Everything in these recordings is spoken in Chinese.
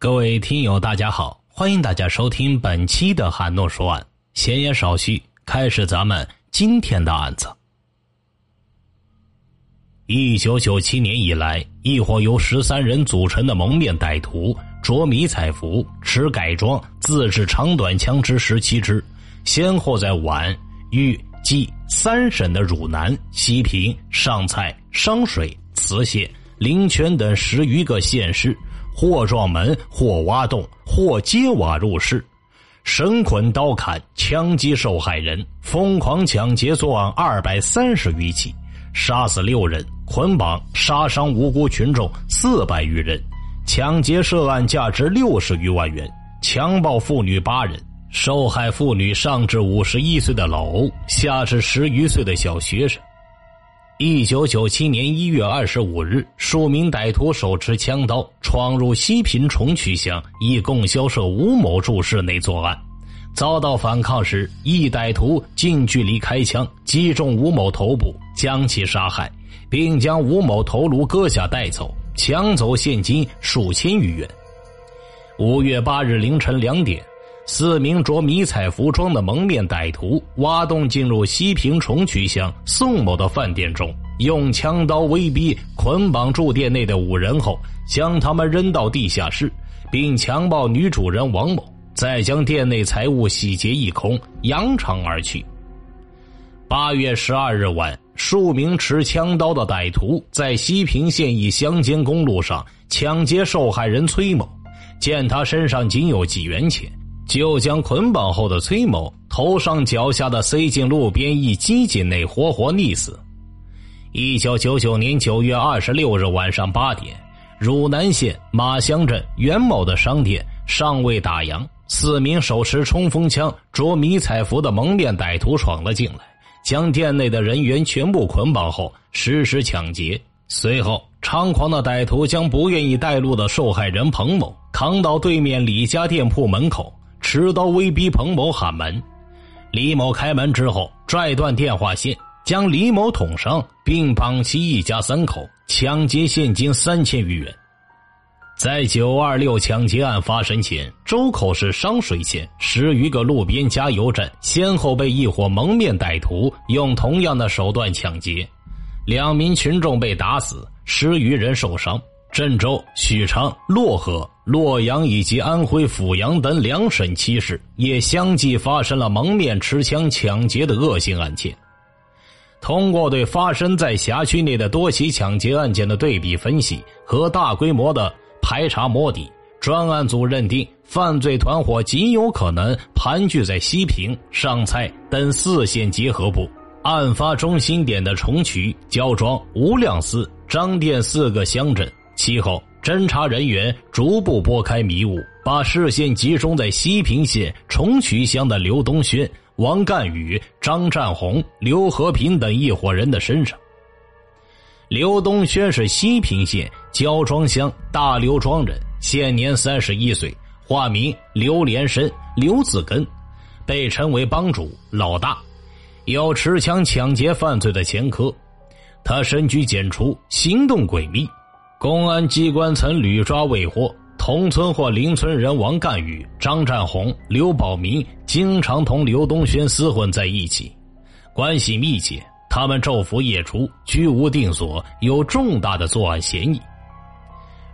各位听友，大家好，欢迎大家收听本期的韩诺说案。闲言少叙，开始咱们今天的案子。一九九七年以来，一伙由十三人组成的蒙面歹徒，着迷彩服、持改装、自制长短枪支十七支，先后在皖、豫、冀三省的汝南、西平、上蔡、商水、磁县、临泉等十余个县市。或撞门，或挖洞，或揭瓦入室，绳捆刀砍，枪击受害人，疯狂抢劫作案二百三十余起，杀死六人，捆绑杀伤无辜群众四百余人，抢劫涉案价值六十余万元，强暴妇女八人，受害妇女上至五十一岁的老欧，下至十余岁的小学生。一九九七年一月二十五日，数名歹徒手持枪刀闯入西平崇曲乡一供销社吴某住室内作案，遭到反抗时，一歹徒近距离开枪击中吴某头部，将其杀害，并将吴某头颅割下带走，抢走现金数千余元。五月八日凌晨两点。四名着迷彩服装的蒙面歹徒挖洞进入西平崇曲乡宋某的饭店中，用枪刀威逼、捆绑住店内的五人后，将他们扔到地下室，并强暴女主人王某，再将店内财物洗劫一空，扬长而去。八月十二日晚，数名持枪刀的歹徒在西平县一乡间公路上抢劫受害人崔某，见他身上仅有几元钱。就将捆绑后的崔某头上脚下的塞进路边一机井内，活活溺死。一九九九年九月二十六日晚上八点，汝南县马乡镇袁某的商店尚未打烊，四名手持冲锋枪、着迷彩服的蒙面歹徒闯了进来，将店内的人员全部捆绑后实施抢劫。随后，猖狂的歹徒将不愿意带路的受害人彭某扛到对面李家店铺门口。持刀威逼彭某喊门，李某开门之后拽断电话线，将李某捅伤，并绑其一家三口，抢劫现金三千余元。在九二六抢劫案发生前，周口市商水县十余个路边加油站先后被一伙蒙面歹徒用同样的手段抢劫，两名群众被打死，十余人受伤。郑州、许昌、漯河。洛阳以及安徽阜阳等两省七市也相继发生了蒙面持枪抢劫的恶性案件。通过对发生在辖区内的多起抢劫案件的对比分析和大规模的排查摸底，专案组认定犯罪团伙极有可能盘踞在西平、上蔡等四县结合部。案发中心点的崇渠、焦庄、无量寺、张店四个乡镇，其后。侦查人员逐步拨开迷雾，把视线集中在西平县崇渠乡的刘东轩、王干宇、张占红、刘和平等一伙人的身上。刘东轩是西平县焦庄乡大刘庄人，现年三十一岁，化名刘连生、刘子根，被称为帮主老大，有持枪抢劫犯罪的前科。他深居简出，行动诡秘。公安机关曾屡抓未获，同村或邻村人王干宇、张占红、刘宝明经常同刘东轩厮混在一起，关系密切。他们昼伏夜出，居无定所，有重大的作案嫌疑。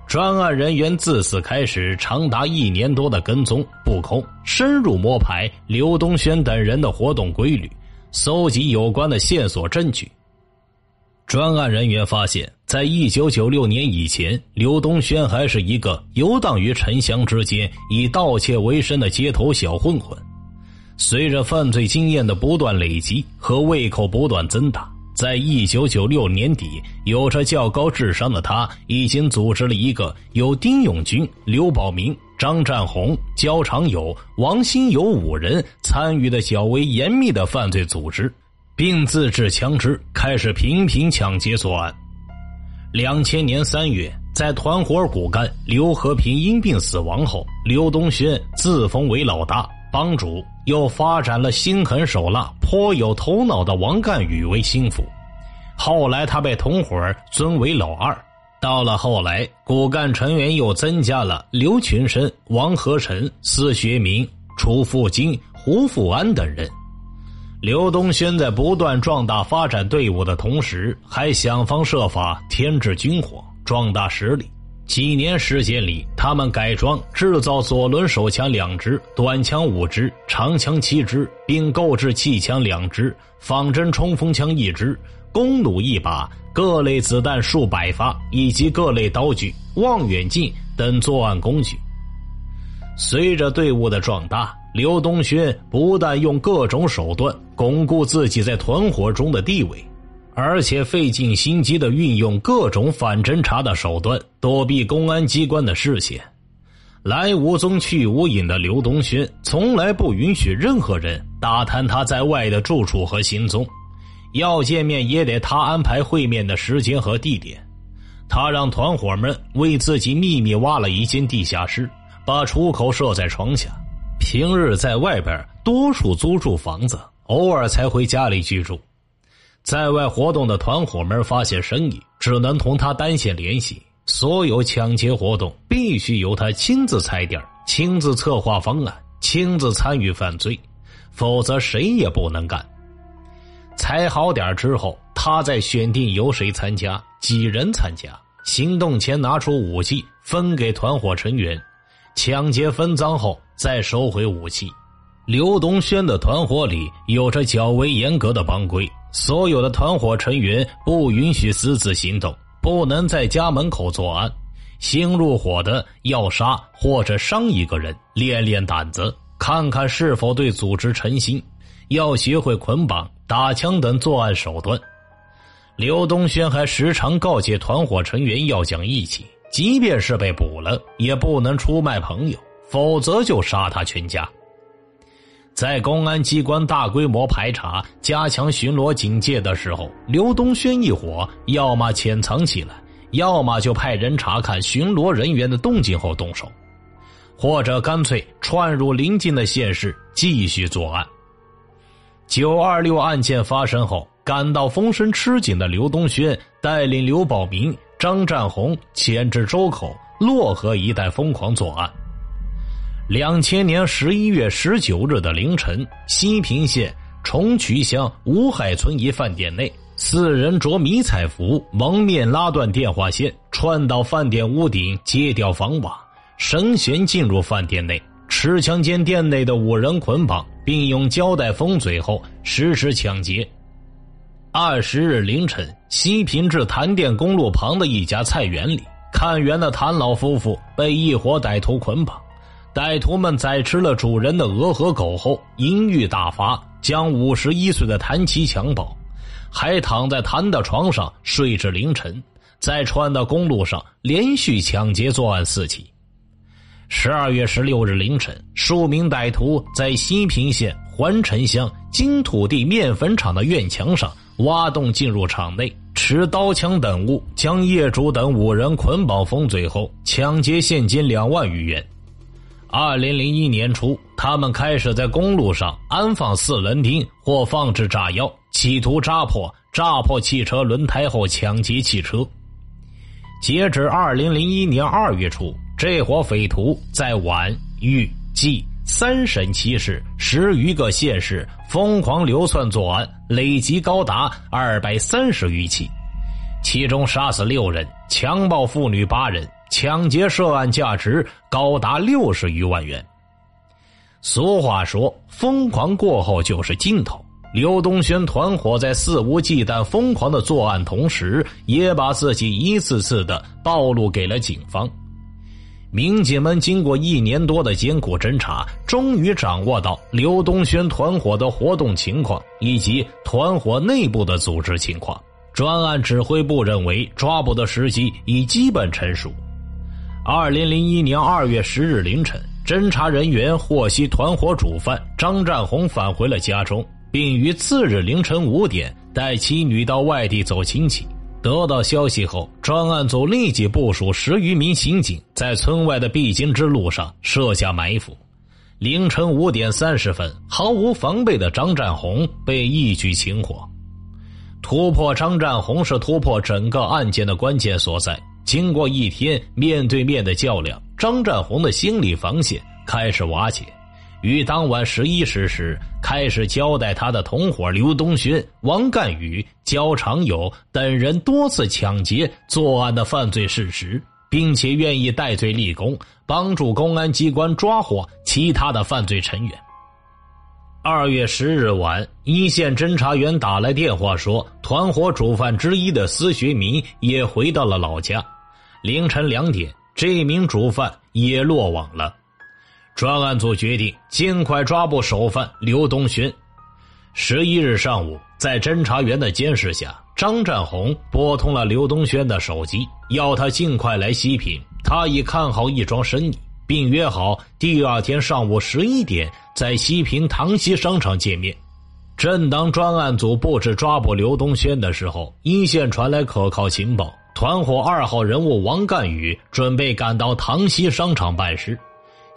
专案人员自此开始长达一年多的跟踪布控，深入摸排刘东轩等人的活动规律，搜集有关的线索证据。专案人员发现，在一九九六年以前，刘东轩还是一个游荡于城乡之间、以盗窃为生的街头小混混。随着犯罪经验的不断累积和胃口不断增大，在一九九六年底，有着较高智商的他已经组织了一个由丁永军、刘宝明、张占红、焦长友、王新友五人参与的较为严密的犯罪组织。并自制枪支，开始频频抢劫作案。两千年三月，在团伙骨干刘和平因病死亡后，刘东轩自封为老大帮主，又发展了心狠手辣、颇有头脑的王干宇为心腹。后来，他被同伙尊为老二。到了后来，骨干成员又增加了刘群生、王和臣、司学明、楚富金、胡富安等人。刘东轩在不断壮大发展队伍的同时，还想方设法添置军火，壮大实力。几年时间里，他们改装制造左轮手枪两支、短枪五支、长枪七支，并购置气枪两支、仿真冲锋枪一支、弓弩一把。各类子弹数百发，以及各类刀具、望远镜等作案工具。随着队伍的壮大，刘东轩不但用各种手段巩固自己在团伙中的地位，而且费尽心机的运用各种反侦查的手段，躲避公安机关的视线。来无踪去无影的刘东轩，从来不允许任何人打探他在外的住处和行踪。要见面也得他安排会面的时间和地点。他让团伙们为自己秘密挖了一间地下室，把出口设在床下。平日在外边多数租住房子，偶尔才回家里居住。在外活动的团伙们发现生意，只能同他单线联系。所有抢劫活动必须由他亲自踩点、亲自策划方案、亲自参与犯罪，否则谁也不能干。踩好点之后，他再选定由谁参加、几人参加。行动前拿出武器分给团伙成员，抢劫分赃后再收回武器。刘东轩的团伙里有着较为严格的帮规，所有的团伙成员不允许私自行动，不能在家门口作案。新入伙的要杀或者伤一个人，练练胆子，看看是否对组织诚心。要学会捆绑。打枪等作案手段，刘东轩还时常告诫团伙成员要讲义气，即便是被捕了，也不能出卖朋友，否则就杀他全家。在公安机关大规模排查、加强巡逻警戒的时候，刘东轩一伙要么潜藏起来，要么就派人查看巡逻人员的动静后动手，或者干脆窜入邻近的县市继续作案。九二六案件发生后，感到风声吃紧的刘东轩带领刘宝明、张占红潜至周口、漯河一带疯狂作案。两千年十一月十九日的凌晨，西平县崇渠乡吴海村一饭店内，四人着迷彩服，蒙面拉断电话线，窜到饭店屋顶揭掉房瓦，绳弦进入饭店内。持枪将店内的五人捆绑，并用胶带封嘴后实施抢劫。二十日凌晨，西平至潭店公路旁的一家菜园里，看园的谭老夫妇被一伙歹徒捆绑。歹徒们宰吃了主人的鹅和狗后，淫欲大发，将五十一岁的谭妻强暴，还躺在谭的床上睡至凌晨，在川的公路上连续抢劫作案四起。十二月十六日凌晨，数名歹徒在西平县环城乡金土地面粉厂的院墙上挖洞进入厂内，持刀枪等物将业主等五人捆绑封嘴后，抢劫现金两万余元。二零零一年初，他们开始在公路上安放四轮钉或放置炸药，企图扎破炸破汽车轮胎后抢劫汽车。截止二零零一年二月初。这伙匪徒在皖、豫、冀三省七市十余个县市疯狂流窜作案，累计高达二百三十余起，其中杀死六人，强暴妇女八人，抢劫涉案价值高达六十余万元。俗话说：“疯狂过后就是尽头。”刘东轩团伙在肆无忌惮、疯狂的作案同时，也把自己一次次的暴露给了警方。民警们经过一年多的艰苦侦查，终于掌握到刘东轩团伙的活动情况以及团伙内部的组织情况。专案指挥部认为，抓捕的时机已基本成熟。二零零一年二月十日凌晨，侦查人员获悉团伙主犯张占红返回了家中，并于次日凌晨五点带妻女到外地走亲戚。得到消息后，专案组立即部署十余名刑警在村外的必经之路上设下埋伏。凌晨五点三十分，毫无防备的张占红被一举擒获。突破张占红是突破整个案件的关键所在。经过一天面对面的较量，张占红的心理防线开始瓦解。于当晚十一时时，开始交代他的同伙刘东勋、王干宇、焦长友等人多次抢劫作案的犯罪事实，并且愿意戴罪立功，帮助公安机关抓获其他的犯罪成员。二月十日晚，一线侦查员打来电话说，团伙主犯之一的司学民也回到了老家。凌晨两点，这名主犯也落网了。专案组决定尽快抓捕首犯刘东轩。十一日上午，在侦查员的监视下，张占红拨通了刘东轩的手机，要他尽快来西平。他已看好一桩生意，并约好第二天上午十一点在西平唐西商场见面。正当专案组布置抓捕刘东轩的时候，一线传来可靠情报：团伙二号人物王干宇准备赶到唐西商场办事。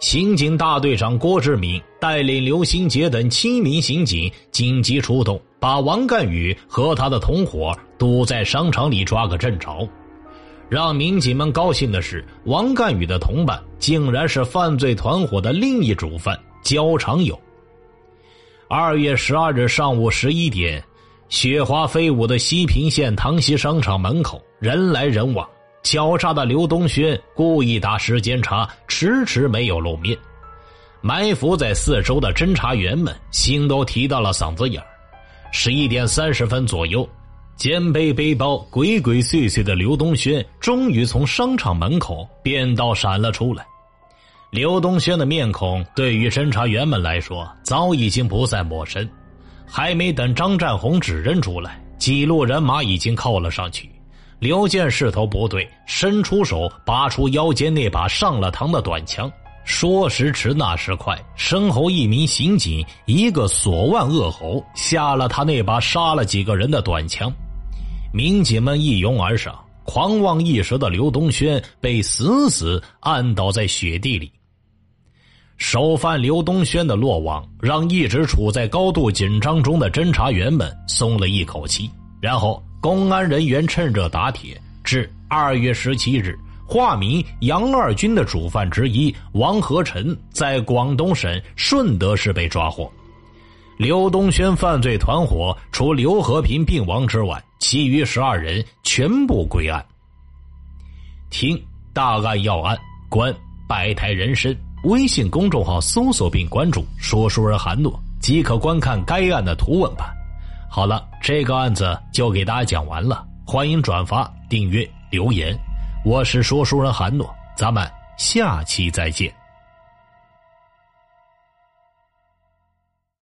刑警大队长郭志敏带领刘新杰等七名刑警紧急出动，把王干宇和他的同伙堵在商场里抓个正着。让民警们高兴的是，王干宇的同伴竟然是犯罪团伙的另一主犯焦长友。二月十二日上午十一点，雪花飞舞的西平县唐西商场门口人来人往。狡诈的刘东轩故意打时间差，迟迟没有露面。埋伏在四周的侦查员们心都提到了嗓子眼儿。十一点三十分左右，肩背背包、鬼鬼祟祟的刘东轩终于从商场门口便道闪了出来。刘东轩的面孔对于侦查员们来说早已经不再陌生。还没等张占红指认出来，几路人马已经靠了上去。刘健势头不对，伸出手拔出腰间那把上了膛的短枪。说时迟，那时快，身后一名刑警一个锁腕恶喉，下了他那把杀了几个人的短枪。民警们一拥而上，狂妄一时的刘东轩被死死按倒在雪地里。首犯刘东轩的落网，让一直处在高度紧张中的侦查员们松了一口气，然后。公安人员趁热打铁，至二月十七日，化名杨二军的主犯之一王和臣在广东省顺德市被抓获。刘东轩犯罪团伙除刘和平病亡之外，其余十二人全部归案。听大案要案，观百态人生。微信公众号搜索并关注“说书人韩诺”，即可观看该案的图文版。好了，这个案子就给大家讲完了。欢迎转发、订阅、留言。我是说书人韩诺，咱们下期再见。